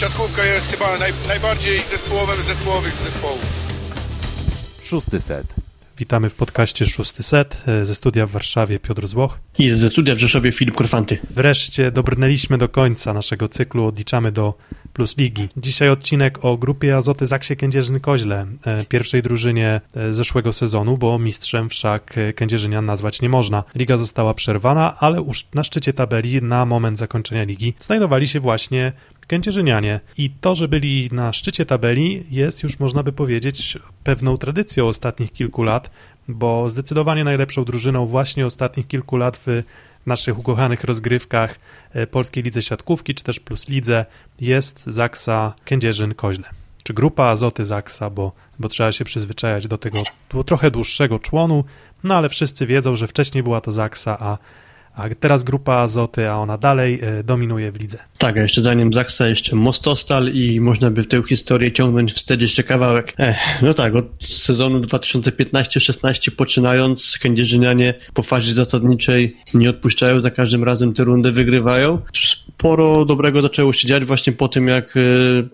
siatkówka jest chyba naj, najbardziej zespołowym zespołowych z zespołów. Szósty set. Witamy w podcaście Szósty Set e, ze studia w Warszawie Piotr Złoch. I ze studia w Rzeszowie Filip Korfanty. Wreszcie dobrnęliśmy do końca naszego cyklu, odliczamy do Plus Ligi. Dzisiaj odcinek o grupie Azoty Zaksie Kędzierzyn-Koźle, e, pierwszej drużynie e, zeszłego sezonu, bo mistrzem wszak Kędzierzynia nazwać nie można. Liga została przerwana, ale na szczycie tabeli na moment zakończenia ligi znajdowali się właśnie Kędzierzynianie. I to, że byli na szczycie tabeli, jest już, można by powiedzieć, pewną tradycją ostatnich kilku lat, bo zdecydowanie najlepszą drużyną właśnie ostatnich kilku lat w naszych ukochanych rozgrywkach e, Polskiej Lidze Siatkówki, czy też Plus Lidze jest Zaksa Kędzierzyn-Koźle. Czy grupa Azoty Zaksa, bo, bo trzeba się przyzwyczajać do tego trochę dłuższego członu, no ale wszyscy wiedzą, że wcześniej była to Zaksa, a a teraz grupa Azoty, a ona dalej e, dominuje w lidze. Tak, a jeszcze zanim Zaksa, jeszcze Mostostal i można by tę historię ciągnąć wtedy jeszcze kawałek. Ech, no tak, od sezonu 2015-16 poczynając, kędzierzynianie po fazie zasadniczej nie odpuszczają, za każdym razem tę rundę wygrywają. Sporo dobrego zaczęło się dziać właśnie po tym, jak e,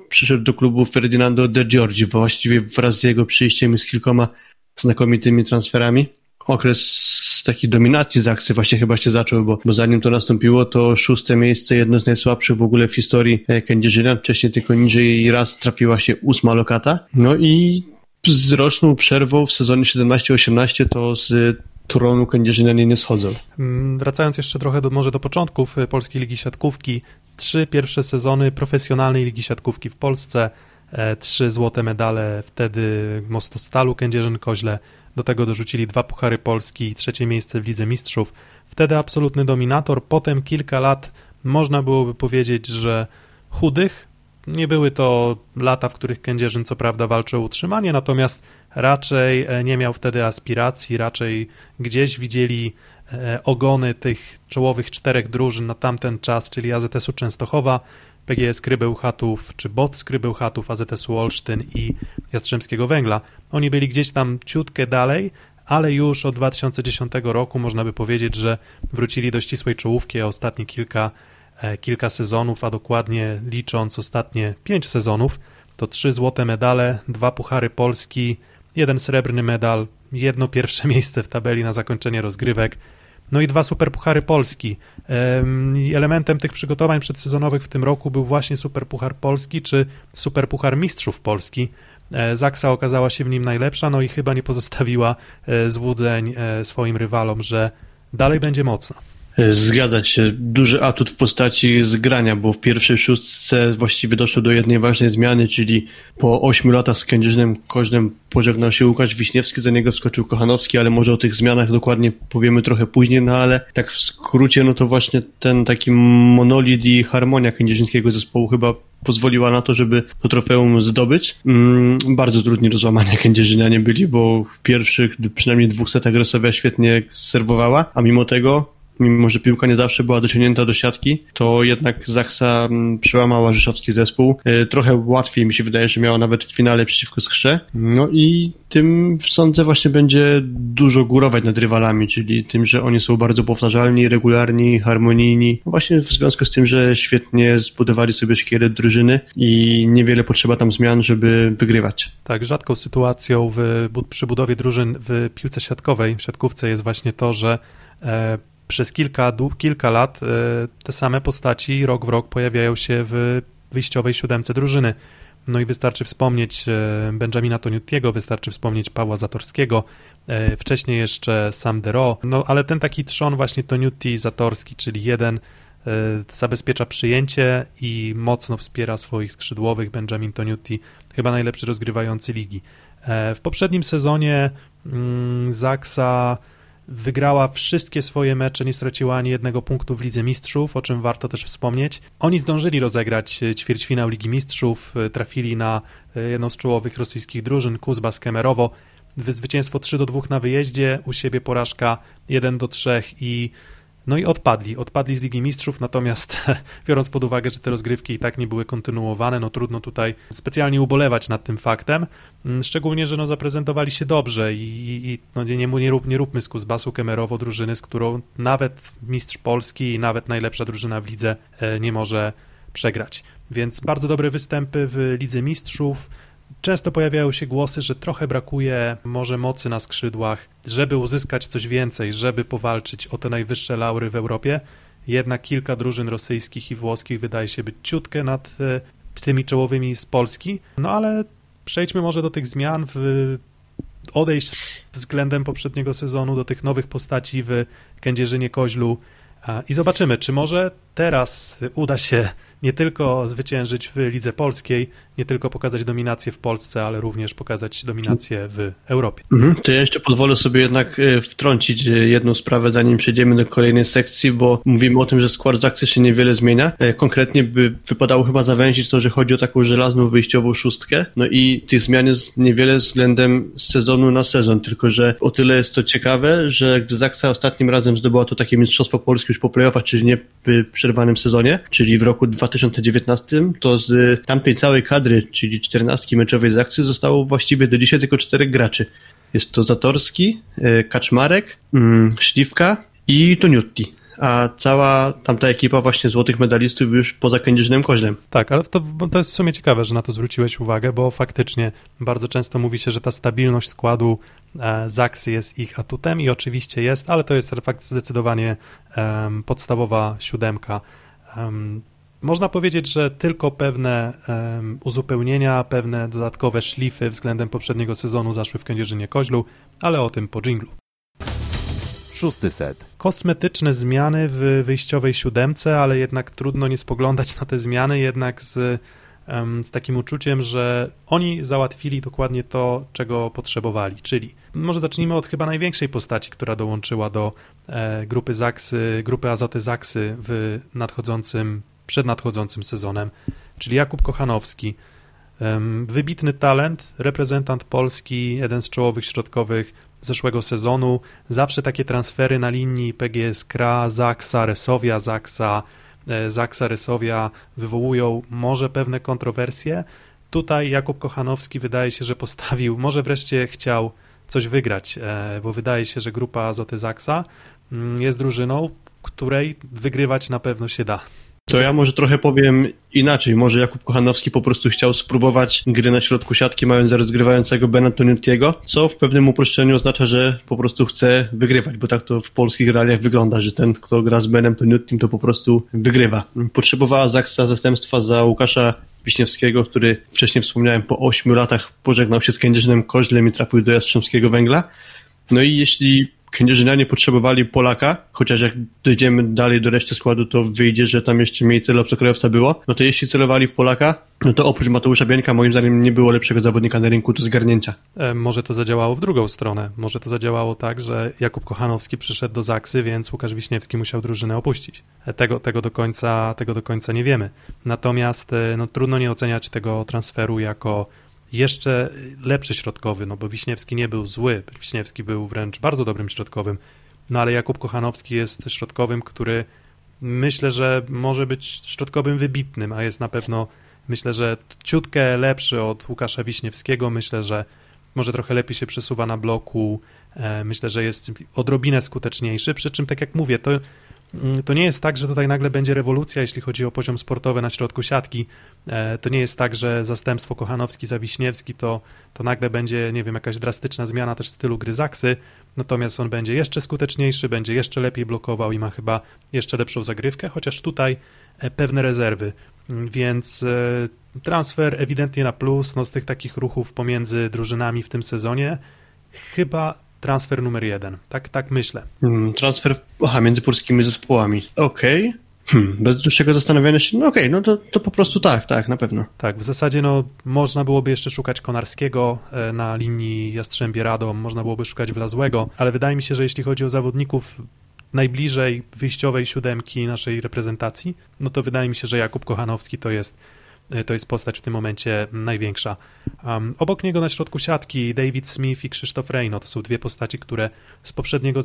przyszedł do klubu Ferdinando De Giorgi, właściwie wraz z jego przyjściem i z kilkoma znakomitymi transferami okres takiej dominacji Zaksy właśnie chyba się zaczął, bo, bo zanim to nastąpiło, to szóste miejsce, jedno z najsłabszych w ogóle w historii e, Kędzierzyna, wcześniej tylko niżej raz trafiła się ósma lokata. No i z roczną przerwą w sezonie 17-18 to z tronu Kędzierzynianie nie schodzą. Mm, wracając jeszcze trochę do, może do początków e, Polskiej Ligi Siatkówki, trzy pierwsze sezony profesjonalnej Ligi Siatkówki w Polsce, e, trzy złote medale wtedy Mostostalu Kędzierzyn-Koźle, do tego dorzucili dwa Puchary Polski i trzecie miejsce w Lidze Mistrzów. Wtedy absolutny dominator. Potem kilka lat można byłoby powiedzieć, że chudych. Nie były to lata, w których Kędzierzyn co prawda walczył o utrzymanie, natomiast raczej e, nie miał wtedy aspiracji, raczej gdzieś widzieli e, ogony tych czołowych czterech drużyn na tamten czas, czyli AZS-u Częstochowa, PGS Krybełchatów, czy BOT z Krybełchatów, AZS-u Olsztyn i Jastrzębskiego Węgla. Oni byli gdzieś tam ciutkę dalej, ale już od 2010 roku można by powiedzieć, że wrócili do ścisłej czołówki, a ostatnie kilka, e, kilka sezonów, a dokładnie licząc ostatnie pięć sezonów, to trzy złote medale, dwa puchary Polski, jeden srebrny medal, jedno pierwsze miejsce w tabeli na zakończenie rozgrywek, no i dwa superpuchary Polski. Elementem tych przygotowań przedsezonowych w tym roku był właśnie Superpuchar Polski czy Superpuchar Mistrzów Polski. E, Zaksa okazała się w nim najlepsza, no i chyba nie pozostawiła e, złudzeń e, swoim rywalom, że dalej będzie mocna. Zgadza się. Duży atut w postaci zgrania, bo w pierwszej szóstce właściwie doszło do jednej ważnej zmiany, czyli po ośmiu latach z Kędzierzynem Koźlem pożegnał się Łukasz Wiśniewski, za niego wskoczył Kochanowski, ale może o tych zmianach dokładnie powiemy trochę później, no ale tak w skrócie, no to właśnie ten taki monolit i harmonia kędzierzyńskiego zespołu chyba pozwoliła na to, żeby to trofeum zdobyć. Mm, bardzo trudni do złamania kędzierzynianie byli, bo w pierwszych przynajmniej dwóch setach Resowia świetnie serwowała, a mimo tego mimo że piłka nie zawsze była dociągnięta do siatki, to jednak Zachsa mm, przełamała rzeszowski zespół. E, trochę łatwiej mi się wydaje, że miała nawet w finale przeciwko Skrze. No i tym sądzę właśnie będzie dużo górować nad rywalami, czyli tym, że oni są bardzo powtarzalni, regularni, harmonijni. Właśnie w związku z tym, że świetnie zbudowali sobie szkielet drużyny i niewiele potrzeba tam zmian, żeby wygrywać. Tak, rzadką sytuacją w, przy budowie drużyn w piłce siatkowej, w siatkówce jest właśnie to, że e, przez kilka, kilka lat e, te same postaci rok w rok pojawiają się w wyjściowej siódemce drużyny. No i wystarczy wspomnieć e, Benjamina Toniutiego, wystarczy wspomnieć Pawła Zatorskiego, e, wcześniej jeszcze Sam Dero, no ale ten taki trzon właśnie Toniuti Zatorski, czyli jeden zabezpiecza przyjęcie i mocno wspiera swoich skrzydłowych. Benjamin Toniuti, chyba najlepszy rozgrywający ligi. W poprzednim sezonie mm, Zaksa wygrała wszystkie swoje mecze, nie straciła ani jednego punktu w Lidze Mistrzów, o czym warto też wspomnieć. Oni zdążyli rozegrać e, ćwierćfinał Ligi Mistrzów, e, trafili na e, jedną z czołowych rosyjskich drużyn, Kuzba z Kemerowo. Zwycięstwo 3 do 2 na wyjeździe, u siebie porażka 1 do 3 i no i odpadli, odpadli z Ligi Mistrzów, natomiast biorąc pod uwagę, że te rozgrywki i tak nie były kontynuowane, no trudno tutaj specjalnie ubolewać nad tym faktem, mm, szczególnie, że no zaprezentowali się dobrze i, i no nie, nie, nie, rób, nie róbmy z Kuzbasu Kemerowo drużyny, z którą nawet mistrz Polski i nawet najlepsza drużyna w lidze e, nie może przegrać. Więc bardzo dobre występy w Lidze Mistrzów. Często pojawiają się głosy, że trochę brakuje może mocy na skrzydłach, żeby uzyskać coś więcej, żeby powalczyć o te najwyższe laury w Europie. Jednak kilka drużyn rosyjskich i włoskich wydaje się być ciutkę nad e, tymi czołowymi z Polski. No ale przejdźmy może do tych zmian w odejść względem poprzedniego sezonu do tych nowych postaci w Kędzierzynie Koźlu i zobaczymy, czy może teraz uda się nie tylko zwyciężyć w lidze polskiej, nie tylko pokazać dominację w Polsce, ale również pokazać dominację w Europie. Mhm, to ja jeszcze pozwolę sobie jednak e, wtrącić e, jedną sprawę, zanim przejdziemy do kolejnej sekcji, bo mówimy o tym, że skład z się niewiele zmienia. E, konkretnie by wypadało chyba zawęzić to, że chodzi o taką żelazną wyjściową szóstkę. No i tych zmian jest niewiele względem sezonu na sezon, tylko że o tyle jest to ciekawe, że gdy Zaksa ostatnim razem zdobyła to takie Mistrzostwo Polskie już po playoffach, czyli nie w przerwanym sezonie, czyli w roku 2019, to z tamtej całej kadry, czyli 14 meczowej z akcji, zostało właściwie do dzisiaj tylko czterech graczy. Jest to Zatorski, e, Kaczmarek, mm, Śliwka i Toniutti a cała tamta ekipa właśnie złotych medalistów już poza Kędzierzynem Koźlem. Tak, ale to, to jest w sumie ciekawe, że na to zwróciłeś uwagę, bo faktycznie bardzo często mówi się, że ta stabilność składu e, Zaksy jest ich atutem i oczywiście jest, ale to jest fakt zdecydowanie podstawowa siódemka. Można powiedzieć, że tylko pewne um, uzupełnienia, pewne dodatkowe szlify względem poprzedniego sezonu zaszły w Kędzierzynie Koźlu, ale o tym po dżinglu. Szósty set. Kosmetyczne zmiany w wyjściowej siódemce, ale jednak trudno nie spoglądać na te zmiany, jednak z, um, z takim uczuciem, że oni załatwili dokładnie to, czego potrzebowali. Czyli może zacznijmy od chyba największej postaci, która dołączyła do e, grupy Zaksy, grupy Azoty Zaksy w nadchodzącym przed nadchodzącym sezonem, czyli Jakub Kochanowski. Wybitny talent, reprezentant Polski, jeden z czołowych środkowych zeszłego sezonu. Zawsze takie transfery na linii PGS Kra, Zaksa, Resowia, Zaksa, e, Zaksa, Resowia wywołują może pewne kontrowersje. Tutaj Jakub Kochanowski wydaje się, że postawił, może wreszcie chciał coś wygrać, e, bo wydaje się, że grupa Azoty Zaksa mm, jest drużyną, której wygrywać na pewno się da. To ja może trochę powiem inaczej. Może Jakub Kochanowski po prostu chciał spróbować gry na środku siatki, mając rozgrywającego Ben Antoniutiego, co w pewnym uproszczeniu oznacza, że po prostu chce wygrywać, bo tak to w polskich realiach wygląda, że ten, kto gra z Benem Antoniutim, to po prostu wygrywa. Potrzebowała Zaksa zastępstwa za Łukasza Wiśniewskiego, który wcześniej wspomniałem, po ośmiu latach pożegnał się z Kędzierzynem Koźlem i trafił do Jastrzębskiego Węgla. No i jeśli Kędzierzynianie potrzebowali Polaka, chociaż jak dojdziemy dalej do reszty składu, to wyjdzie, że tam jeszcze mniej celu obcokrajowca było. No to jeśli celowali w Polaka, no to oprócz Mateusza Bieńka moim zdaniem nie było lepszego zawodnika na rynku do zgarnięcia. E, może to zadziałało w drugą stronę. Może to zadziałało tak, że Jakub Kochanowski przyszedł do Zaksy, więc Łukasz Wiśniewski musiał drużynę opuścić. E, tego, tego, do, końca, tego do końca nie wiemy. Natomiast e, no, trudno nie oceniać tego transferu jako jeszcze lepszy środkowy, no bo Wiśniewski nie był zły, Wiśniewski był wręcz bardzo dobrym środkowym, no ale Jakub Kochanowski jest środkowym, który myślę, że może być środkowym wybitnym, a jest na pewno, myślę, że ciutkę lepszy od Łukasza Wiśniewskiego, myślę, że może trochę lepiej się przesuwa na bloku, e, myślę, że jest odrobinę skuteczniejszy, przy czym tak jak mówię, to to nie jest tak, że tutaj nagle będzie rewolucja, jeśli chodzi o poziom sportowy na środku siatki. E, to nie jest tak, że zastępstwo Kochanowski za Wiśniewski to, to nagle będzie, nie wiem, jakaś drastyczna zmiana też stylu gry Zaksy, natomiast on będzie jeszcze skuteczniejszy, będzie jeszcze lepiej blokował i ma chyba jeszcze lepszą zagrywkę, chociaż tutaj e, pewne rezerwy. Mm, więc e, transfer ewidentnie na plus, no z tych takich ruchów pomiędzy drużynami w tym sezonie chyba transfer numer jeden. Tak, tak myślę. Hmm, transfer, aha, między polskimi zespołami. Okej. Okay. Hmm, bez dłuższego zastanowienia się, no okej, okay, no to, to po prostu tak, tak, na pewno. Tak, w zasadzie no, można byłoby jeszcze szukać Konarskiego e, na linii Jastrzębie Radom, można byłoby szukać Wlazłego, ale wydaje mi się, że jeśli chodzi o zawodników najbliżej wyjściowej siódemki naszej reprezentacji, no to wydaje mi się, że Jakub Kochanowski to jest to jest postać w tym momencie największa. Um, obok niego na środku siatki David Smith i Krzysztof Reyno. To są dwie postaci, które z poprzedniego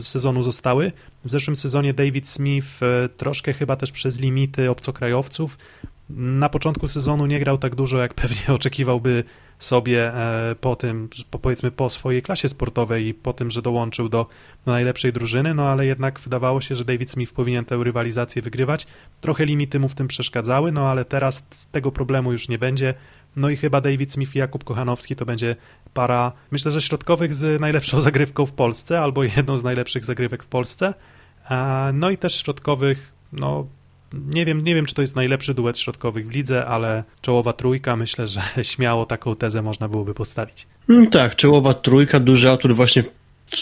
sezonu zostały. W zeszłym sezonie David Smith e, troszkę chyba też przez limity obcokrajowców. Na początku sezonu nie grał tak dużo, jak pewnie oczekiwałby sobie e, po tym, po, powiedzmy po swojej klasie sportowej i po tym, że dołączył do, do najlepszej drużyny, no ale jednak wydawało się, że David Smith powinien tę rywalizację wygrywać. Trochę limity mu w tym przeszkadzały, no ale teraz tego problemu już nie będzie. No i chyba David Smith i Jakub Kochanowski to będzie para, myślę, że środkowych z najlepszą zagrywką w Polsce, albo jedną z najlepszych zagrywek w Polsce. No i też środkowych, no nie wiem, nie wiem, czy to jest najlepszy duet środkowych w lidze, ale czołowa trójka, myślę, że śmiało taką tezę można byłoby postawić. Mm, tak, czołowa trójka, duży autor właśnie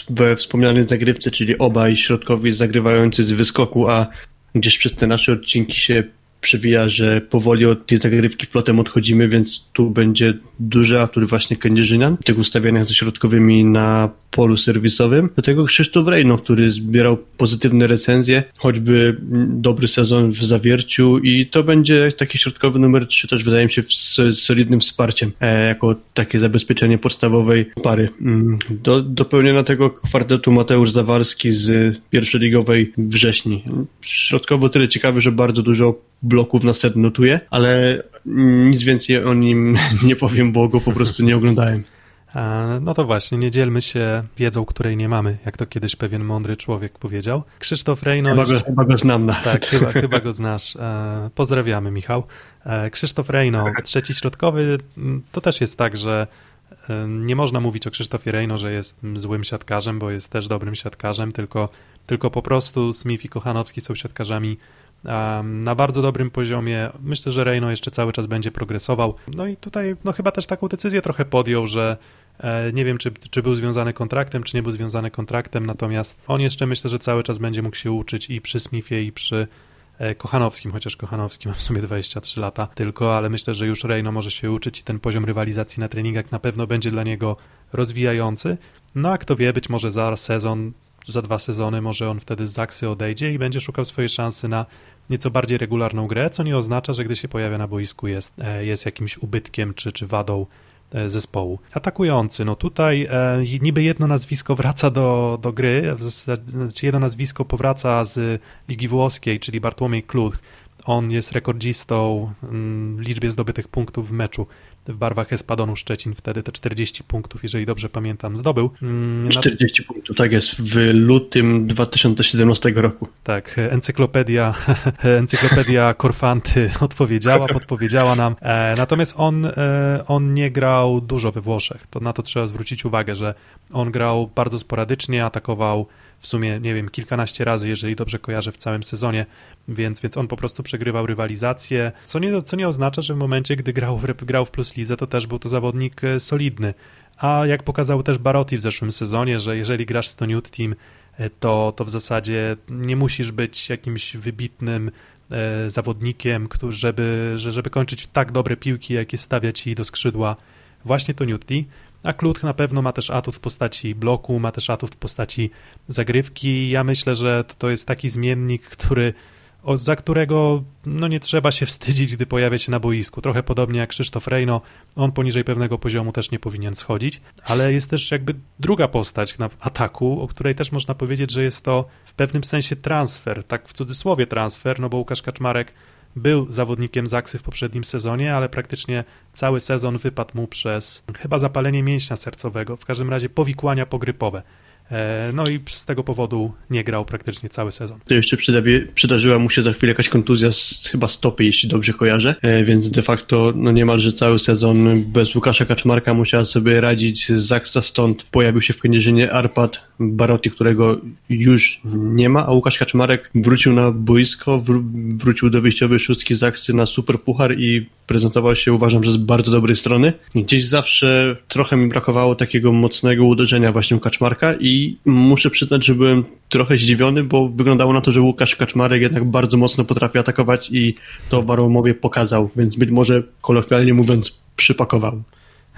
we wspomnianej zagrywce, czyli obaj środkowi zagrywający z wyskoku, a gdzieś przez te nasze odcinki się przewija, że powoli od tej zagrywki flotem odchodzimy, więc tu będzie duży atut właśnie Kędzierzynian tych ustawieniach ze środkowymi na polu serwisowym. Do tego Krzysztof Rejno, który zbierał pozytywne recenzje, choćby dobry sezon w zawierciu i to będzie taki środkowy numer 3 też wydaje mi się z solidnym wsparciem e, jako takie zabezpieczenie podstawowej pary. Mm, do, dopełnienia tego kwartetu Mateusz Zawalski z pierwszoligowej wrześni. Środkowo tyle ciekawy, że bardzo dużo bloków na set notuje, ale nic więcej o nim nie powiem, bo go po prostu nie oglądałem. No to właśnie, nie dzielmy się wiedzą, której nie mamy, jak to kiedyś pewien mądry człowiek powiedział. Krzysztof Rejno... Chyba go, chyba go znam. Na. Tak, chyba, chyba go znasz. E, pozdrawiamy, Michał. E, Krzysztof Rejno, trzeci środkowy, to też jest tak, że e, nie można mówić o Krzysztofie Rejno, że jest złym siatkarzem, bo jest też dobrym siatkarzem, tylko, tylko po prostu Smith i Kochanowski są siatkarzami na bardzo dobrym poziomie. Myślę, że Reino jeszcze cały czas będzie progresował. No i tutaj no chyba też taką decyzję trochę podjął, że e, nie wiem, czy, czy był związany kontraktem, czy nie był związany kontraktem, natomiast on jeszcze myślę, że cały czas będzie mógł się uczyć i przy Smithie, i przy e, Kochanowskim, chociaż Kochanowski ma w sumie 23 lata tylko, ale myślę, że już Reino może się uczyć i ten poziom rywalizacji na treningach na pewno będzie dla niego rozwijający. No a kto wie, być może za sezon za dwa sezony może on wtedy z Zaksy odejdzie i będzie szukał swojej szansy na nieco bardziej regularną grę, co nie oznacza, że gdy się pojawia na boisku jest, e, jest jakimś ubytkiem czy, czy wadą e, zespołu. Atakujący, no tutaj e, niby jedno nazwisko wraca do, do gry, w zasadzie, znaczy jedno nazwisko powraca z Ligi Włoskiej, czyli Bartłomiej Kluch. On jest rekordzistą mm, w liczbie zdobytych punktów w meczu w barwach Espadonu Szczecin wtedy te 40 punktów, jeżeli dobrze pamiętam, zdobył. 40 mm, punktów, tak jest, w lutym 2017 roku. Tak, encyklopedia, encyklopedia Korfanty odpowiedziała, podpowiedziała nam. E, natomiast on, e, on nie grał dużo we Włoszech. To na to trzeba zwrócić uwagę, że on grał bardzo sporadycznie, atakował w sumie, nie wiem, kilkanaście razy, jeżeli dobrze kojarzę w całym sezonie, więc, więc on po prostu przegrywał rywalizację, co nie, co nie oznacza, że w momencie, gdy grał w, grał w Plus Lidze, to też był to zawodnik e, solidny. A jak pokazał też Barotti w zeszłym sezonie, że jeżeli grasz z Toniut Team, e, to, to w zasadzie nie musisz być jakimś wybitnym e, zawodnikiem, który, żeby, żeby kończyć tak dobre piłki, jakie stawia ci do skrzydła właśnie Toniutti. A Kluth na pewno ma też atut w postaci bloku, ma też atut w postaci zagrywki. Ja myślę, że to jest taki zmiennik, który za którego no nie trzeba się wstydzić, gdy pojawia się na boisku. Trochę podobnie jak Krzysztof Rejno, on poniżej pewnego poziomu też nie powinien schodzić, ale jest też jakby druga postać na ataku, o której też można powiedzieć, że jest to w pewnym sensie transfer, tak w cudzysłowie transfer, no bo Łukasz Kaczmarek był zawodnikiem Zaksy w poprzednim sezonie, ale praktycznie cały sezon wypadł mu przez chyba zapalenie mięśnia sercowego, w każdym razie powikłania pogrypowe. E, no i z tego powodu nie grał praktycznie cały sezon. To jeszcze przydarzyła mu się za chwilę jakaś kontuzja z chyba stopy, jeśli dobrze kojarzę, e, więc de facto no niemalże cały sezon bez Łukasza Kaczmarka musiał sobie radzić z Zaksa, stąd pojawił się w Kędzierzynie Arpad Barotti, którego już nie ma, a Łukasz Kaczmarek wrócił na boisko, wrócił do wyjściowej szóstki Zaksy na super puchar i prezentował się uważam, że z bardzo dobrej strony. Gdzieś zawsze trochę mi brakowało takiego mocnego uderzenia właśnie u Kaczmarka i muszę przyznać, że byłem trochę zdziwiony, bo wyglądało na to, że Łukasz Kaczmarek jednak bardzo mocno potrafi atakować i to w Aromowie pokazał, więc być może kolokwialnie mówiąc przypakował.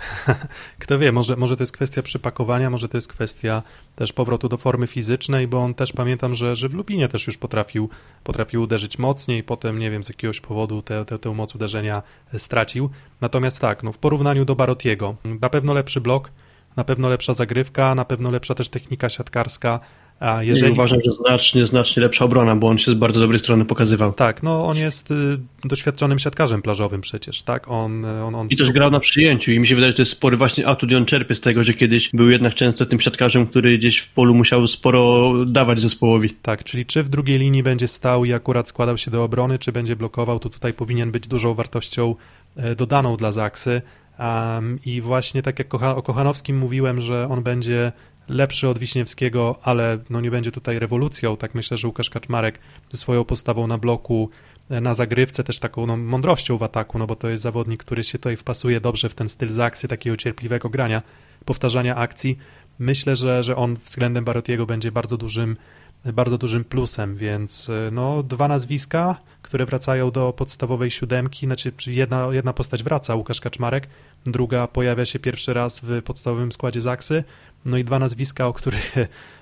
Kto wie, może, może to jest kwestia przypakowania, może to jest kwestia też powrotu do formy fizycznej, bo on też pamiętam, że, że w Lubinie też już potrafił, potrafił uderzyć mocniej, potem nie wiem, z jakiegoś powodu tę, tę, tę moc uderzenia stracił. Natomiast tak, no, w porównaniu do Barotiego, na pewno lepszy blok, na pewno lepsza zagrywka, na pewno lepsza też technika siatkarska, A jeżeli... I uważam, że znacznie, znacznie lepsza obrona, bo on się z bardzo dobrej strony pokazywał. Tak, no on jest y, doświadczonym siatkarzem plażowym przecież, tak? On, on, on I też grał na przyjęciu i mi się wydaje, że to jest spory właśnie atut on czerpie z tego, że kiedyś był jednak często tym siatkarzem, który gdzieś w polu musiał sporo dawać zespołowi. Tak, czyli czy w drugiej linii będzie stał i akurat składał się do obrony, czy będzie blokował, to tutaj powinien być dużą wartością e, dodaną dla Zaksy. Um, I właśnie tak jak o Kochanowskim mówiłem, że on będzie lepszy od Wiśniewskiego, ale no nie będzie tutaj rewolucją. Tak myślę, że Łukasz Kaczmarek ze swoją postawą na bloku, e, na zagrywce, też taką no, mądrością w ataku, no bo to jest zawodnik, który się tutaj wpasuje dobrze w ten styl Zaksy, takiego cierpliwego grania, powtarzania akcji. Myślę, że, że on względem Barotiego będzie bardzo dużym bardzo dużym plusem, więc e, no, dwa nazwiska, które wracają do podstawowej siódemki, znaczy jedna, jedna postać wraca, Łukasz Kaczmarek, druga pojawia się pierwszy raz w podstawowym składzie Zaksy, no i dwa nazwiska, o których,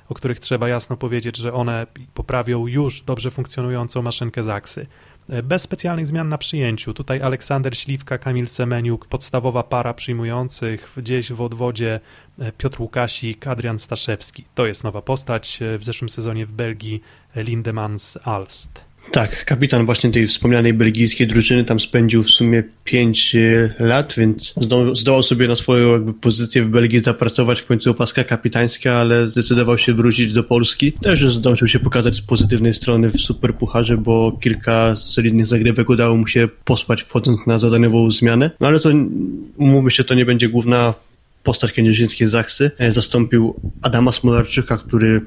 o których trzeba jasno powiedzieć, że one poprawią już dobrze funkcjonującą maszynkę Zaksy. E, bez specjalnych zmian na przyjęciu. Tutaj Aleksander Śliwka, Kamil Semeniuk, podstawowa para przyjmujących, gdzieś w odwodzie e, Piotr Łukasik, Adrian Staszewski. To jest nowa postać e, w zeszłym sezonie w Belgii Lindemans Alst. Tak, kapitan właśnie tej wspomnianej belgijskiej drużyny tam spędził w sumie 5 e, lat, więc zdołał sobie na swoją jakby pozycję w Belgii zapracować w końcu opaska kapitańska, ale zdecydował się wrócić do Polski. Też zdążył się pokazać z pozytywnej strony w Superpucharze, bo kilka solidnych zagrywek udało mu się pospać wchodząc na zadaniową zmianę. No ale to, umówmy się, to nie będzie główna postać kędzierzyńskiej Zaksy. E, zastąpił Adama Smolarczyka, który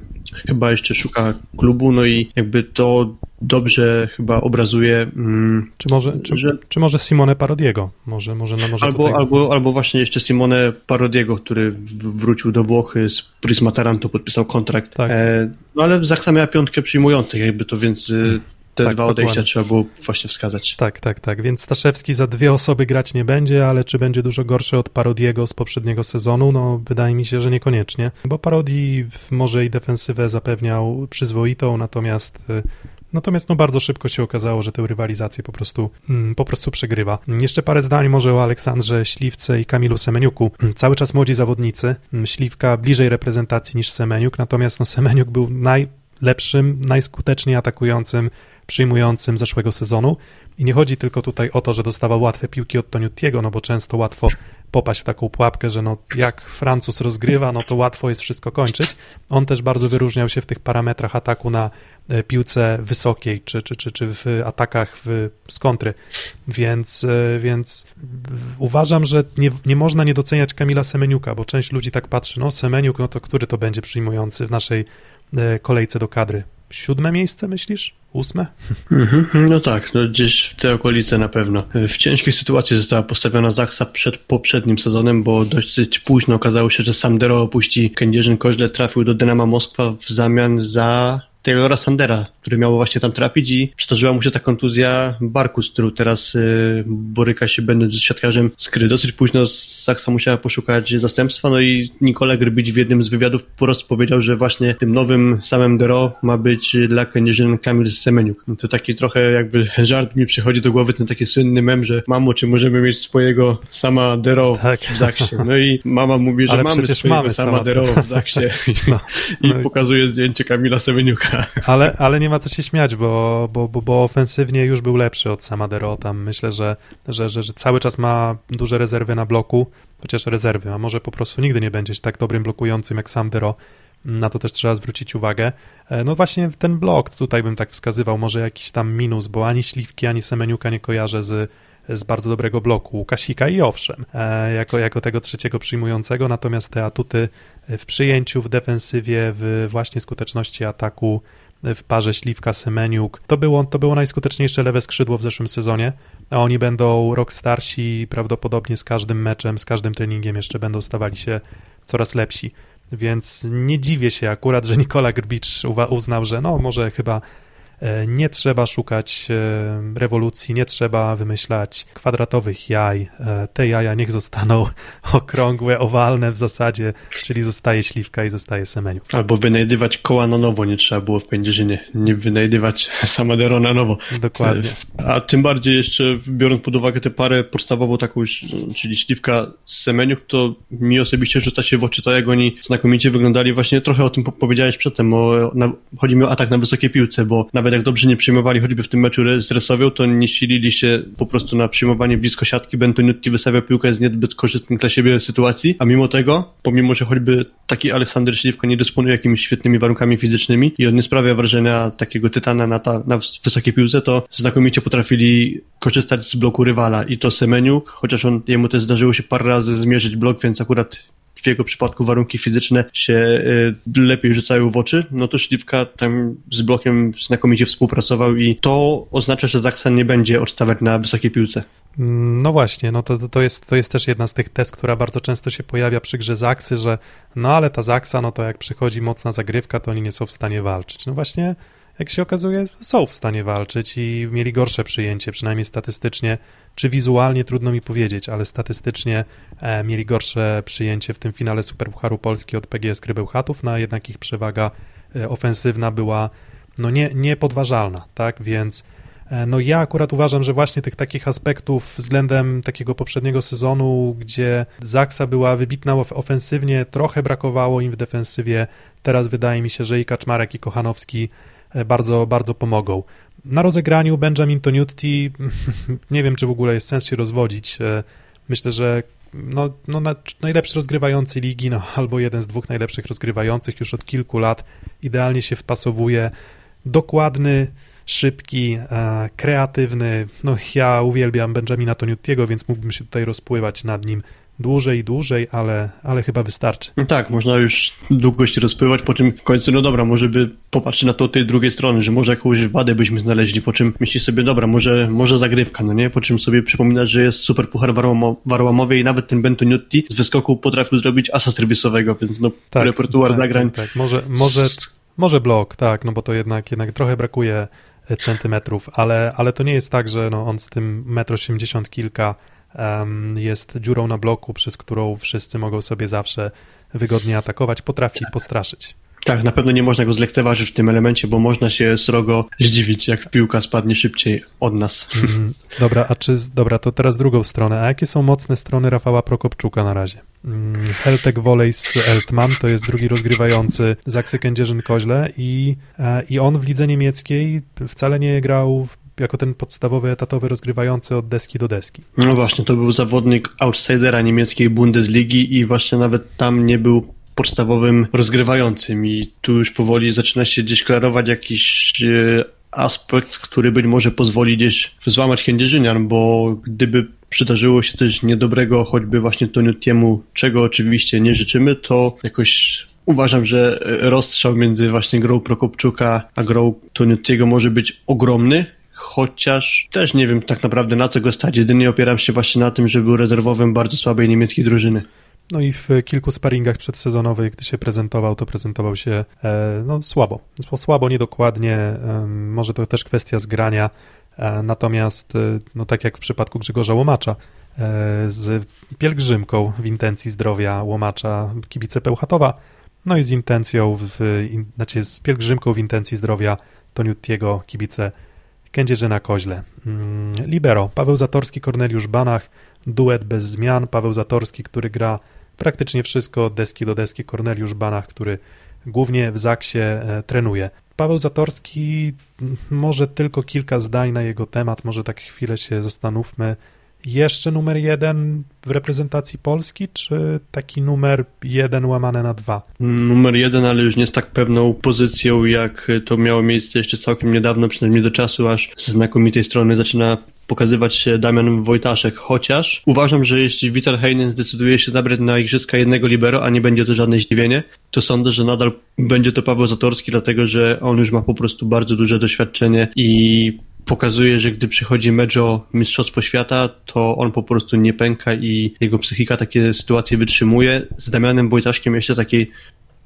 chyba jeszcze szuka klubu, no i jakby to dobrze chyba obrazuje. Mm, czy, może, czy, że... czy może Simone Parodiego? Może, może, no, może albo, albo, albo właśnie jeszcze Simone Parodiego, który wrócił do Włochy z Prisma Taranto, podpisał kontrakt. Tak. E, no ale Zaksa miała piątkę przyjmujących, jakby to więc y, te tak, dwa odejścia dokładnie. trzeba było właśnie wskazać. Tak, tak, tak. Więc Staszewski za dwie osoby grać nie będzie, ale czy będzie dużo gorszy od Parodiego z poprzedniego sezonu? No, wydaje mi się, że niekoniecznie, bo Parodi może i defensywę zapewniał przyzwoitą, natomiast y, Natomiast no, bardzo szybko się okazało, że tę rywalizację po prostu, mm, po prostu przegrywa. Jeszcze parę zdań może o Aleksandrze Śliwce i Kamilu Semeniuku. Cały czas młodzi zawodnicy. Śliwka bliżej reprezentacji niż Semeniuk, natomiast no, Semeniuk był najlepszym, najskuteczniej atakującym przyjmującym zeszłego sezonu. I nie chodzi tylko tutaj o to, że dostawał łatwe piłki od Toniutiego, no bo często łatwo popaść w taką pułapkę, że no jak Francuz rozgrywa, no to łatwo jest wszystko kończyć. On też bardzo wyróżniał się w tych parametrach ataku na e, piłce wysokiej, czy, czy, czy, czy w atakach w, z. Więc, e, więc uważam, że nie, nie można nie doceniać Kamila Semeniuka, bo część ludzi tak patrzy, no Semeniuk, no to który to będzie przyjmujący w naszej e, kolejce do kadry? Siódme miejsce, myślisz? Ósme? Mhm, no tak, no gdzieś w te okolice na pewno. W ciężkiej sytuacji została postawiona Zaksa przed poprzednim sezonem, bo dość późno okazało się, że sam Dero opuści Kędzierzyn Koźle, trafił do Dynama Moskwa w zamian za Taylora Sandera, który miał właśnie tam trafić i przydarzyła mu się ta kontuzja barku, z którą teraz y, boryka się będąc siatkarzem skry. Dosyć późno Saksa musiała poszukać zastępstwa, no i Nikola Grbić w jednym z wywiadów po prostu powiedział, że właśnie tym nowym samym Dero ma być dla kędzierzyn Kamil Semeniuk. To taki trochę jakby żart mi przychodzi do głowy, ten taki słynny mem, że mamo, czy możemy mieć swojego sama Dero tak. w Zaksie? No i mama mówi, że Ale mamy swojego mamy sama, sama Dero w Zaksie no. i, no. pokazuje zdjęcie Kamila Semeniuka. Ale, ale nie ma co się śmiać, bo, bo, bo, bo ofensywnie już był lepszy od Samadero. Tam myślę, że, że, że, że cały czas ma duże rezerwy na bloku, chociaż rezerwy, a może po prostu nigdy nie będzie tak dobrym blokującym jak sam Dero. Na to też trzeba zwrócić uwagę. E, no właśnie ten blok tutaj bym tak wskazywał, może jakiś tam minus, bo ani Śliwki, ani Semeniuka nie kojarzę z, z bardzo dobrego bloku. Kasika i owszem, e, jako, jako tego trzeciego przyjmującego, natomiast te atuty w przyjęciu, w defensywie, w właśnie skuteczności ataku w parze Śliwka-Semeniuk. To było, to było najskuteczniejsze lewe skrzydło w zeszłym sezonie, a oni będą rok starsi i prawdopodobnie z każdym meczem, z każdym treningiem jeszcze będą stawali się coraz lepsi. Więc nie dziwię się akurat, że Nikola Grbicz uznał, że no może chyba nie trzeba szukać e, rewolucji, nie trzeba wymyślać kwadratowych jaj. E, te jaja niech zostaną okrągłe, owalne w zasadzie, czyli zostaje śliwka i zostaje semeniu. Albo wynajdywać koła na nowo nie trzeba było w Kędzierzynie, nie wynajdywać samadero na nowo. Dokładnie. A tym bardziej jeszcze biorąc pod uwagę tę parę podstawową taką, czyli śliwka z semeniów, to mi osobiście rzuca się w oczy to, jak oni znakomicie wyglądali. Właśnie trochę o tym powiedziałeś przedtem, o, na, chodzi mi o atak na wysokie piłce, bo nawet jak dobrze nie przyjmowali choćby w tym meczu z Resowią, to nie silili się po prostu na przyjmowanie blisko siatki. Bentoniutti wystawia piłkę z niezbyt korzystnych dla siebie sytuacji, a mimo tego, pomimo, że choćby taki Aleksander Śliwka nie dysponuje jakimiś świetnymi warunkami fizycznymi i on nie sprawia wrażenia takiego tytana na, ta, na wysokiej piłce, to znakomicie potrafili korzystać z bloku rywala i to Semeniuk, chociaż on, jemu też zdarzyło się parę razy zmierzyć blok, więc akurat w jego przypadku warunki fizyczne się y, lepiej rzucają w oczy, no to Śliwka tam z blokiem znakomicie współpracował i to oznacza, że Zaksa nie będzie odstawać na wysokiej piłce. No właśnie, no to, to, jest, to jest też jedna z tych test, która bardzo często się pojawia przy grze Zaksy, że no ale ta Zaksa, no to jak przychodzi mocna zagrywka, to oni nie są w stanie walczyć. No właśnie, jak się okazuje, są w stanie walczyć i mieli gorsze przyjęcie, przynajmniej statystycznie czy wizualnie trudno mi powiedzieć, ale statystycznie e, mieli gorsze przyjęcie w tym finale Superpucharu Polski od PGS Krybełchatów, no a jednak ich przewaga e, ofensywna była no nie, niepodważalna, tak, więc e, no ja akurat uważam, że właśnie tych takich aspektów względem takiego poprzedniego sezonu, gdzie Zaksa była wybitna ofensywnie, trochę brakowało im w defensywie, teraz wydaje mi się, że i Kaczmarek i Kochanowski bardzo, bardzo pomogą. Na rozegraniu Benjamin Toniutti, nie wiem, czy w ogóle jest sens się rozwodzić. E, myślę, że no, no, najlepszy rozgrywający ligi, no, albo jeden z dwóch najlepszych rozgrywających już od kilku lat, idealnie się wpasowuje. Dokładny, szybki, e, kreatywny. No, ja uwielbiam Benjamina Toniuttiego, więc mógłbym się tutaj rozpływać nad nim dłużej i dłużej, ale, ale chyba wystarczy. No tak, można już długo się rozpływać, po czym w końcu, no dobra, może by popatrzeć na to od tej drugiej strony, że może jakąś wadę byśmy znaleźli, po czym myśli sobie, dobra, może, może zagrywka, no nie? Po czym sobie przypominać, że jest super puchar warłamowy i nawet ten Bentoniutti z wyskoku potrafił zrobić asa serwisowego, więc no tak, repertuar tak, nagrań. Tak, tak, może, może, może blok, tak, no bo to jednak, jednak trochę brakuje centymetrów, ale, ale to nie jest tak, że no on z tym metr osiemdziesiąt kilka jest dziurą na bloku, przez którą wszyscy mogą sobie zawsze wygodnie atakować, potrafi postraszyć. Tak, na pewno nie można go zlekceważyć w tym elemencie, bo można się srogo zdziwić, jak piłka spadnie szybciej od nas. Mm, dobra, a czy, dobra, to teraz drugą stronę. A jakie są mocne strony Rafała Prokopczuka na razie? Mm, Heltek Volleys Eltman to jest drugi rozgrywający Zaksy Kędzierzyn-Koźle i, e, i on w lidze niemieckiej wcale nie grał jako ten podstawowy etatowy rozgrywający od deski do deski. No właśnie, to był zawodnik outsidera niemieckiej Bundesligi i właśnie nawet tam nie był podstawowym rozgrywającym i tu już powoli zaczyna się gdzieś klarować jakiś e, aspekt, który być może pozwoli gdzieś złamać Kędzierzynian, bo gdyby przydarzyło się coś niedobrego, choćby właśnie Toniutiemu, czego oczywiście nie życzymy, to jakoś uważam, że rozstrzał między właśnie grą Prokopczuka a grą Toniutiego może być ogromny chociaż też nie wiem tak naprawdę na co go stać. Jedynie opieram się właśnie na tym, że był rezerwowym bardzo słabej niemieckiej drużyny. No i w kilku sparingach przedsezonowych, gdy się prezentował, to prezentował się e, no, słabo. Słabo, niedokładnie, e, może to też kwestia zgrania, e, natomiast no, tak jak w przypadku Grzegorza Łomacza, z pielgrzymką w intencji zdrowia Łomacza kibice Pełchatowa, no i z intencją, w, znaczy z pielgrzymką w intencji zdrowia Toniutiego kibice Kędzierzyna Koźle. Mm, libero, Paweł Zatorski, Korneliusz Banach, duet bez zmian, Paweł Zatorski, który gra praktycznie wszystko. Deski do deski, Korneliusz Banach, który głównie w Zaksie e, trenuje. Paweł Zatorski, może tylko kilka zdań na jego temat, może tak chwilę się zastanówmy, jeszcze numer jeden w reprezentacji Polski, czy taki numer jeden łamane na dwa? Numer jeden, ale już nie z tak pewną pozycją, jak to miało miejsce jeszcze całkiem niedawno, przynajmniej do czasu, aż z znakomitej strony zaczyna pokazywać się Damian Wojtaszek, chociaż uważam, że jeśli Vital Heinen zdecyduje się zabrać na igrzyska jednego libero, a nie będzie to żadne zdziwienie, to sądzę, że nadal będzie to Paweł Zatorski, dlatego że on już ma po prostu bardzo duże doświadczenie i pokazuje, że gdy przychodzi mecz o Mistrzostwo Świata, to on po prostu nie pęka i jego psychika takie sytuacje wytrzymuje. Z Damianem Wojtaszkiem jeszcze takiej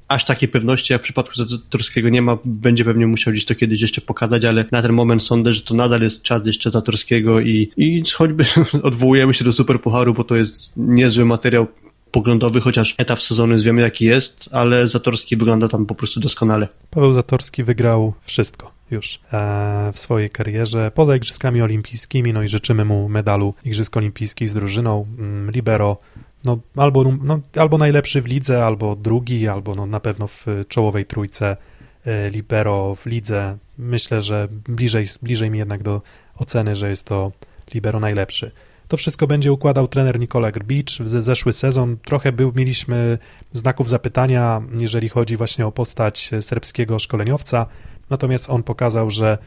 aż takiej pewności jak w przypadku Zatorskiego nie ma, będzie pewnie musiał gdzieś to kiedyś jeszcze pokazać, ale na ten moment sądzę, że to nadal jest czas jeszcze Zatorskiego i, i choćby odwołujemy się do Superpucharu, bo to jest niezły materiał poglądowy, chociaż etap sezonu wiemy jaki jest, ale Zatorski wygląda tam po prostu doskonale. Paweł Zatorski wygrał wszystko już e, w swojej karierze poza Igrzyskami Olimpijskimi, no i życzymy mu medalu Igrzysk Olimpijskich z drużyną. Mm, libero no, albo, no, albo najlepszy w lidze, albo drugi, albo no, na pewno w czołowej trójce e, libero w lidze. Myślę, że bliżej, bliżej mi jednak do oceny, że jest to libero najlepszy. To wszystko będzie układał trener Nikola Grbicz. W zeszły sezon trochę był, mieliśmy znaków zapytania, jeżeli chodzi właśnie o postać serbskiego szkoleniowca, natomiast on pokazał, że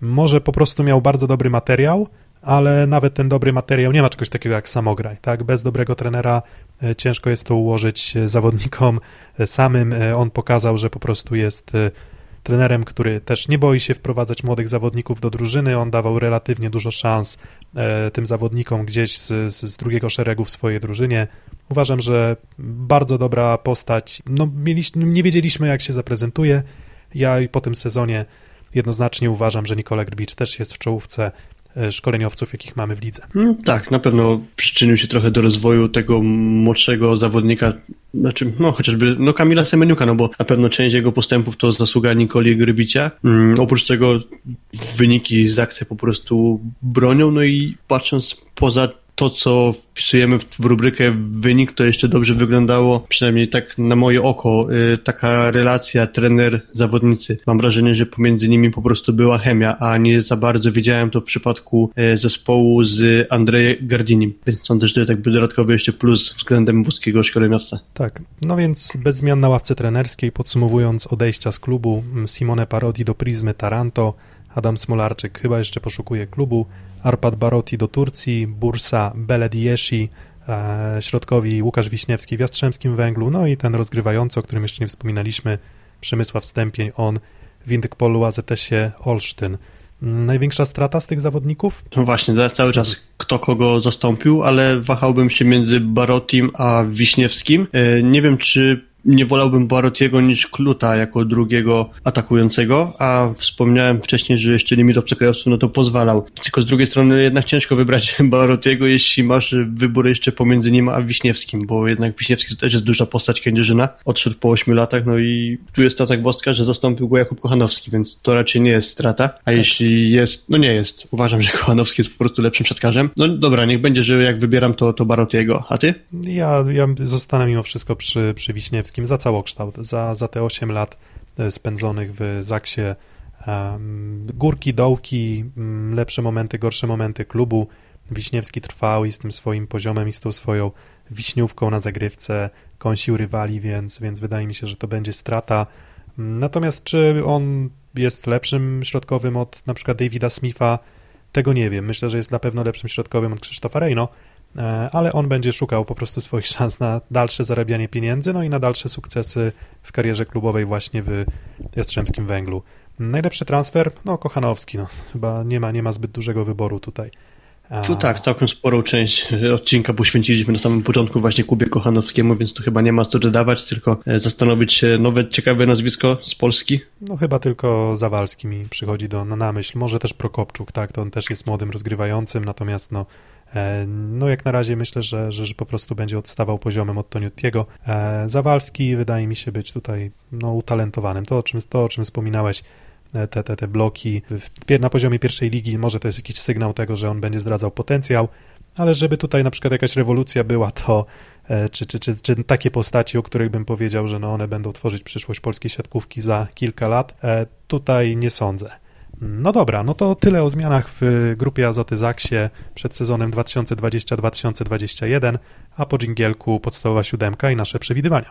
może po prostu miał bardzo dobry materiał, ale nawet ten dobry materiał nie ma czegoś takiego jak samograj. Tak? Bez dobrego trenera e, ciężko jest to ułożyć zawodnikom e, samym. E, on pokazał, że po prostu jest trenerem, który też nie boi się wprowadzać młodych zawodników do drużyny. On dawał relatywnie dużo szans e, tym zawodnikom gdzieś z, z, drugiego szeregu w swojej drużynie. Uważam, że bardzo dobra postać. No, mieliśmy, nie wiedzieliśmy, jak się zaprezentuje. Ja i po tym sezonie jednoznacznie uważam, że Nikola Grbicz też jest w czołówce szkoleniowców, jakich mamy w lidze. Mm, tak, na pewno przyczynił się trochę do rozwoju tego młodszego zawodnika, znaczy, no chociażby, no Kamila Semeniuka, no bo na pewno część jego postępów to zasługa Nikoli Grybicia. Mm, oprócz tego wyniki z akcji po prostu bronią, no i patrząc poza to, co wpisujemy w rubrykę wynik, to jeszcze dobrze wyglądało, przynajmniej tak na moje oko, y, taka relacja trener-zawodnicy. Mam wrażenie, że pomiędzy nimi po prostu była chemia, a nie za bardzo widziałem to w przypadku y, zespołu z Andrzejem Gardinim, więc sądzę, że to jest jakby dodatkowy jeszcze plus względem włoskiego szkoleniowca. Tak, no więc bez zmian na ławce trenerskiej, podsumowując odejścia z klubu, Simone Parodi do Prizmy Taranto, Adam Smolarczyk chyba jeszcze poszukuje klubu, Arpad Barotti do Turcji, Bursa Belediesi, e, środkowi Łukasz Wiśniewski w Jastrzębskim Węglu, no i ten rozgrywający, o którym jeszcze nie wspominaliśmy, Przemysław Stępień, on w Indykpolu AZS-ie Olsztyn. Największa strata z tych zawodników? No właśnie, cały czas kto kogo zastąpił, ale wahałbym się między Barotim a Wiśniewskim. E, nie wiem, czy nie wolałbym Barotiego niż Kluta jako drugiego atakującego, a wspomniałem wcześniej, że jeszcze limit obcokrajowców no to pozwalał. Tylko z drugiej strony jednak ciężko wybrać Barotiego, jeśli masz wybór jeszcze pomiędzy nim a Wiśniewskim, bo jednak Wiśniewski też jest duża postać Kędzierzyna, odszedł po 8 latach, no i tu jest ta zagwozdka, że zastąpił go Jakub Kochanowski, więc to raczej nie jest strata, a tak. jeśli jest, no nie jest, uważam, że Kochanowski jest po prostu lepszym siatkarzem. No dobra, niech będzie, że jak wybieram to, to Barotiego, a ty? Ja, ja zostanę mimo wszystko przy, przy Wiśniewskim za całokształt, za, za te 8 lat e, spędzonych w Zaksie. Górki, dołki, mm, lepsze momenty, gorsze momenty klubu. Wiśniewski trwał i z tym swoim poziomem i z tą swoją wiśniówką na zagrywce kąsił rywali, więc, więc wydaje mi się, że to będzie strata. Natomiast czy on jest lepszym środkowym od na przykład Davida Smitha, tego nie wiem. Myślę, że jest na pewno lepszym środkowym od Krzysztofa Reino, E, ale on będzie szukał po prostu swoich szans na dalsze zarabianie pieniędzy, no i na dalsze sukcesy w karierze klubowej właśnie w Jastrzębskim Węglu. Najlepszy transfer? No Kochanowski, no chyba nie ma, nie ma zbyt dużego wyboru tutaj. Tu tak, całkiem sporą część odcinka poświęciliśmy na samym początku właśnie Kubie Kochanowskiemu, więc tu chyba nie ma co dodawać, tylko e, zastanowić się nowe, ciekawe nazwisko z Polski. No chyba tylko Zawalski mi przychodzi do, na, na myśl, może też Prokopczuk, tak, to on też jest młodym rozgrywającym, natomiast no E, no jak na razie myślę, że, że, że po prostu będzie odstawał poziomem od Toniutiego. E, Zawalski wydaje mi się być tutaj no, utalentowanym. To o czym, to, o czym wspominałeś, e, te, te, te bloki na poziomie pierwszej ligi, może to jest jakiś sygnał tego, że on będzie zdradzał potencjał, ale żeby tutaj na przykład jakaś rewolucja była, to czy, czy, czy, czy takie postaci, o których bym powiedział, że no one będą tworzyć przyszłość polskiej siatkówki za kilka lat, tutaj nie sądzę. No dobra, no to tyle o zmianach w grupie Azoty Zaksie przed sezonem 2020-2021, a po dżingielku podstawowa siódemka i nasze przewidywania.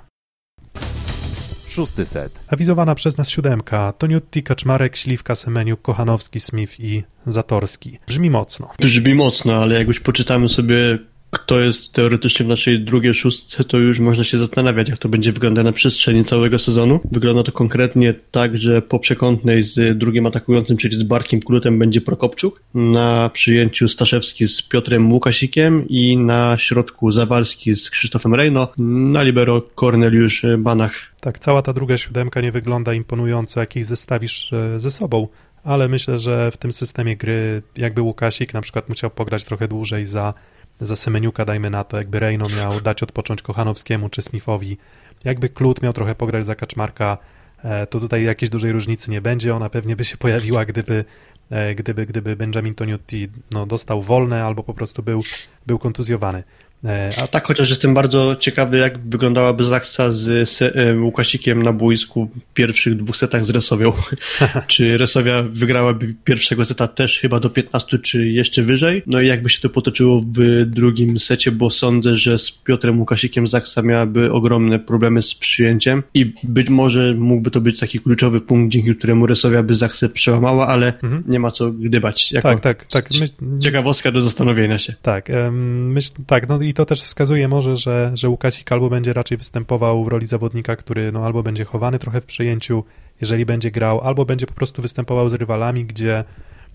Szósty set. Awizowana przez nas siódemka Toniutti, Kaczmarek, Śliwka, Semeniuk, Kochanowski, Smith i Zatorski. Brzmi mocno. Brzmi mocno, ale jak już poczytamy sobie kto jest teoretycznie w naszej drugiej szóstce, to już można się zastanawiać, jak to będzie wyglądać na przestrzeni całego sezonu. Wygląda to konkretnie tak, że po przekątnej z drugim atakującym, czyli z Barkiem Klutem będzie Prokopczuk, na przyjęciu Staszewski z Piotrem Łukasikiem i na środku Zawalski z Krzysztofem Rejno, na libero Korneliusz Banach. Tak, cała ta druga siódemka nie wygląda imponująco, jak ich zestawisz e, ze sobą, ale myślę, że w tym systemie gry jakby Łukasik na przykład musiał pograć trochę dłużej za za Semeniuka, dajmy na to, jakby Rejno miał dać odpocząć Kochanowskiemu czy Smithowi, jakby Klut miał trochę pograć za Kaczmarka, e, to tutaj jakiejś dużej różnicy nie będzie, ona pewnie by się pojawiła, gdyby, e, gdyby, gdyby Benjamin Toniutti no, dostał wolne albo po prostu był, był kontuzjowany. E, a tak, chociaż jestem bardzo ciekawy, jak wyglądałaby Zaksa z Łukasikiem na boisku w pierwszych dwóch setach z Resowią. czy Resowia wygrałaby pierwszego seta też chyba do 15, czy jeszcze wyżej? No i jakby się to potoczyło w drugim secie, bo sądzę, że z Piotrem Łukasikiem Zaksa miałaby ogromne problemy z przyjęciem i być może mógłby to być taki kluczowy punkt, dzięki któremu Resowia by Zaksę przełamała, ale mhm. nie ma co gdybać. Jako tak, tak, tak. Myśl... Ciekawostka do zastanowienia się. Tak, myśl, tak, no i to też wskazuje może, że, że Łukasik albo będzie raczej występował w roli zawodnika, który no, albo będzie chowany trochę w przyjęciu, jeżeli będzie grał, albo będzie po prostu występował z rywalami, gdzie,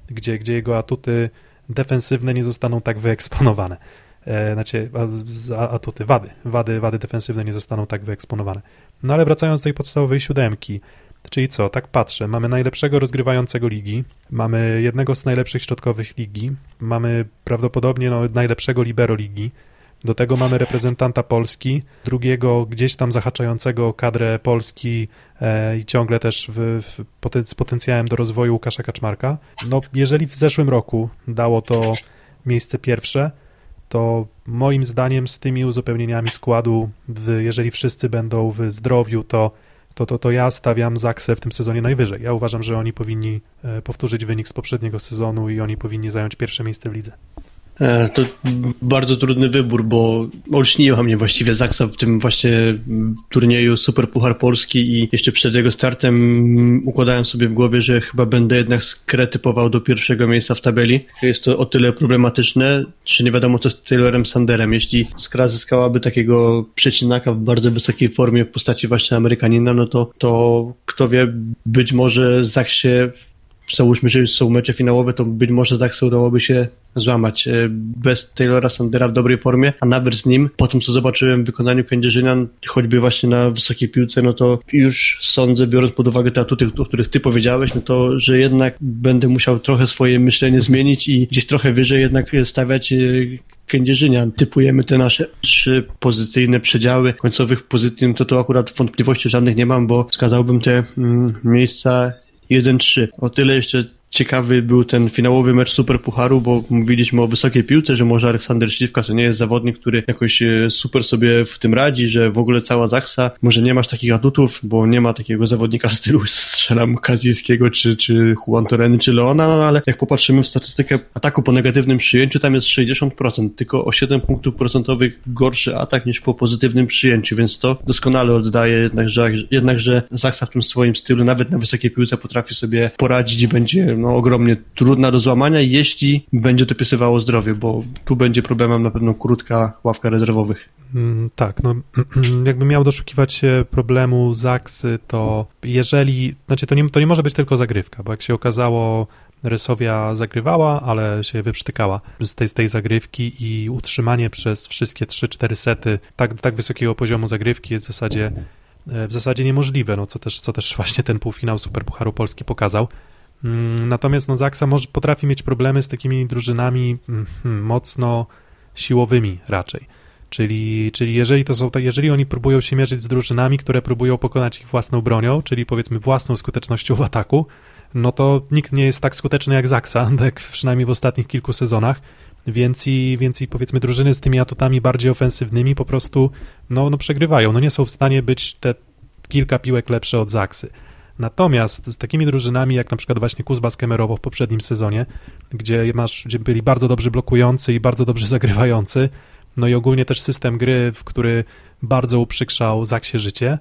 gdzie, gdzie jego atuty defensywne nie zostaną tak wyeksponowane. E, znaczy, atuty, wady, wady, wady defensywne nie zostaną tak wyeksponowane. No ale wracając do tej podstawowej siódemki, Czyli co, tak patrzę, mamy najlepszego rozgrywającego ligi, mamy jednego z najlepszych środkowych ligi, mamy prawdopodobnie no, najlepszego libero ligi, do tego mamy reprezentanta Polski, drugiego gdzieś tam zahaczającego kadrę Polski e, i ciągle też w, w, poten z potencjałem do rozwoju Łukasza Kaczmarka. No, jeżeli w zeszłym roku dało to miejsce pierwsze, to moim zdaniem z tymi uzupełnieniami składu, w, jeżeli wszyscy będą w zdrowiu, to, to, to, to ja stawiam Zaksę w tym sezonie najwyżej. Ja uważam, że oni powinni e, powtórzyć wynik z poprzedniego sezonu i oni powinni zająć pierwsze miejsce w lidze. E, to bardzo trudny wybór, bo olśniła mnie właściwie Zaksa w tym właśnie turnieju Super Puchar Polski i jeszcze przed jego startem układałem sobie w głowie, że chyba będę jednak skretypował do pierwszego miejsca w tabeli. Jest to o tyle problematyczne, czy nie wiadomo co z Taylorem Sanderem. Jeśli Skra zyskałaby takiego przecinaka w bardzo wysokiej formie w postaci właśnie Amerykanina, no to, to kto wie, być może Zaksie załóżmy, że są mecze finałowe, to być może Zaksa udałoby się złamać. E, bez Taylora Sandera w dobrej formie, a nawet z nim, po tym co zobaczyłem w wykonaniu Kędzierzynian, choćby właśnie na wysokiej piłce, no to już sądzę, biorąc pod uwagę te atuty, o których ty powiedziałeś, no to, że jednak będę musiał trochę swoje myślenie zmienić i gdzieś trochę wyżej jednak stawiać e, Kędzierzynian. Typujemy te nasze trzy pozycyjne przedziały końcowych pozycji, no to tu akurat wątpliwości żadnych nie mam, bo wskazałbym te mm, miejsca 1-3. O tyle jeszcze ciekawy był ten finałowy mecz Super Pucharu, bo mówiliśmy o wysokiej piłce, że może Aleksander Śliwka to nie jest zawodnik, który jakoś e, super sobie w tym radzi, że w ogóle cała Zaksa, może nie masz takich atutów, bo nie ma takiego zawodnika w stylu strzelam Kazijskiego, czy, czy Juan Toreny, czy Leona, no ale jak popatrzymy w statystykę ataku po negatywnym przyjęciu, tam jest 60%, tylko o 7 punktów procentowych gorszy atak niż po pozytywnym przyjęciu, więc to doskonale oddaje jednak, że, jednak, że Zaksa w tym swoim stylu, nawet na wysokiej piłce potrafi sobie poradzić i będzie no, ogromnie trudna do złamania, jeśli będzie dopisywało zdrowie, bo tu będzie problemem na pewno krótka ławka rezerwowych. Mm, tak, no jakby miał doszukiwać się problemu Zaksy, to jeżeli, znaczy to nie, to nie może być tylko zagrywka, bo jak się okazało, Rysowia zagrywała, ale się wyprztykała z tej, z tej zagrywki i utrzymanie przez wszystkie 3-4 sety tak, tak wysokiego poziomu zagrywki jest w zasadzie, e, w zasadzie niemożliwe, no co też, co też właśnie ten półfinał Superpucharu Polski pokazał. Mm, natomiast no, Zaksa może, potrafi mieć problemy z takimi drużynami mm, hmm, mocno siłowymi raczej. Czyli, czyli jeżeli, to są, jeżeli oni próbują się mierzyć z drużynami, które próbują pokonać ich własną bronią, czyli powiedzmy własną skutecznością w ataku, no to nikt nie jest tak skuteczny jak Zaksa, tak przynajmniej w ostatnich kilku sezonach, więc i, więc i powiedzmy drużyny z tymi atutami bardziej ofensywnymi po prostu no, no przegrywają, no nie są w stanie być te kilka piłek lepsze od Zaksy. Natomiast z takimi drużynami jak na przykład właśnie Kuzbas Kemerowo w poprzednim sezonie, gdzie masz, gdzie byli bardzo dobrze blokujący i bardzo dobrze zagrywający, no i ogólnie też system gry, w który bardzo uprzykrzał Zaksie życie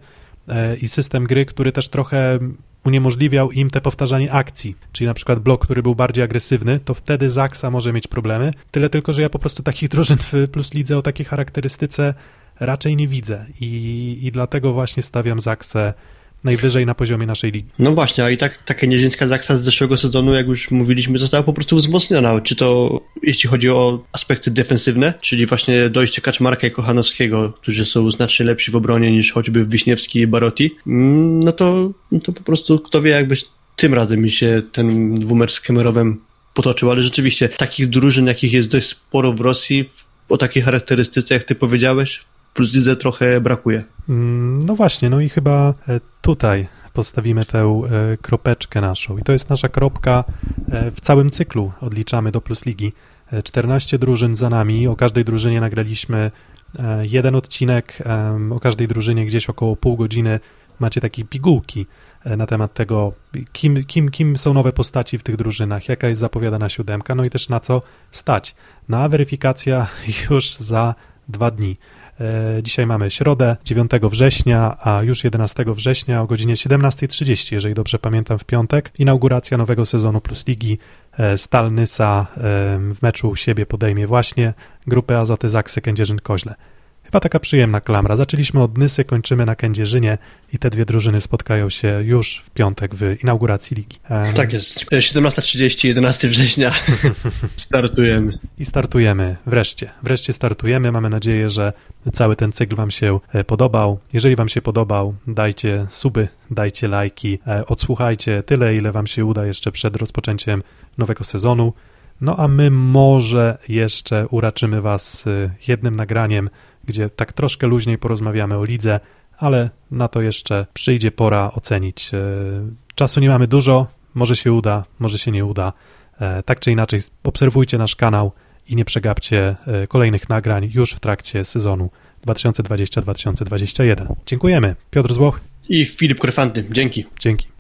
e, i system gry, który też trochę uniemożliwiał im te powtarzanie akcji, czyli na przykład blok, który był bardziej agresywny, to wtedy Zaksa może mieć problemy. Tyle tylko, że ja po prostu takich drużyn w Plus Lidze o takiej charakterystyce raczej nie widzę i, i dlatego właśnie stawiam Zaksę najwyżej na poziomie naszej ligi. No właśnie, a i tak taka nieziemska Zaksa z zeszłego sezonu, jak już mówiliśmy, została po prostu wzmocniona. Czy to jeśli chodzi o aspekty defensywne, czyli właśnie dojście Kaczmarka i Kochanowskiego, którzy są znacznie lepsi w obronie niż choćby Wiśniewski i Barotti, mm, no to, no to po prostu kto wie, jakby tym razem mi się ten dwumer z Kemerowem potoczył, ale rzeczywiście takich drużyn, jakich jest dość sporo w Rosji, o takiej charakterystyce, jak ty powiedziałeś, plus lidze trochę brakuje. Mm, no właśnie, no i chyba e, tutaj postawimy tę e, kropeczkę naszą. I to jest nasza kropka e, w całym cyklu. Odliczamy do Plus Ligi. 14 drużyn za nami. O każdej drużynie nagraliśmy jeden odcinek. O każdej drużynie gdzieś około pół godziny macie takie pigułki na temat tego, kim, kim, kim są nowe postaci w tych drużynach, jaka jest zapowiadana siódemka, no i też na co stać. Na weryfikacja już za dwa dni. E, dzisiaj mamy środę, 9 września, a już 11 września o godzinie 17.30, jeżeli dobrze pamiętam, w piątek, inauguracja nowego sezonu Plus Ligi. E, Stal Nysa e, w meczu u siebie podejmie właśnie grupę Azoty Zaksy Kędzierzyn-Koźle. Chyba taka przyjemna klamra. Zaczęliśmy od Nysy, kończymy na Kędzierzynie i te dwie drużyny spotkają się już w piątek w inauguracji ligi. Um... Tak jest. 17.30, 11 września startujemy. I startujemy. Wreszcie. Wreszcie startujemy. Mamy nadzieję, że cały ten cykl Wam się e, podobał. Jeżeli Wam się podobał, dajcie suby, dajcie lajki, e, odsłuchajcie tyle, ile Wam się uda jeszcze przed rozpoczęciem nowego sezonu. No a my może jeszcze uraczymy Was e, jednym nagraniem gdzie tak troszkę luźniej porozmawiamy o lidze, ale na to jeszcze przyjdzie pora ocenić. E, czasu nie mamy dużo, może się uda, może się nie uda. E, tak czy inaczej, obserwujcie nasz kanał i nie przegapcie e, kolejnych nagrań już w trakcie sezonu 2020-2021. Dziękujemy. Piotr Złoch i Filip Korfanty. Dzięki. Dzięki.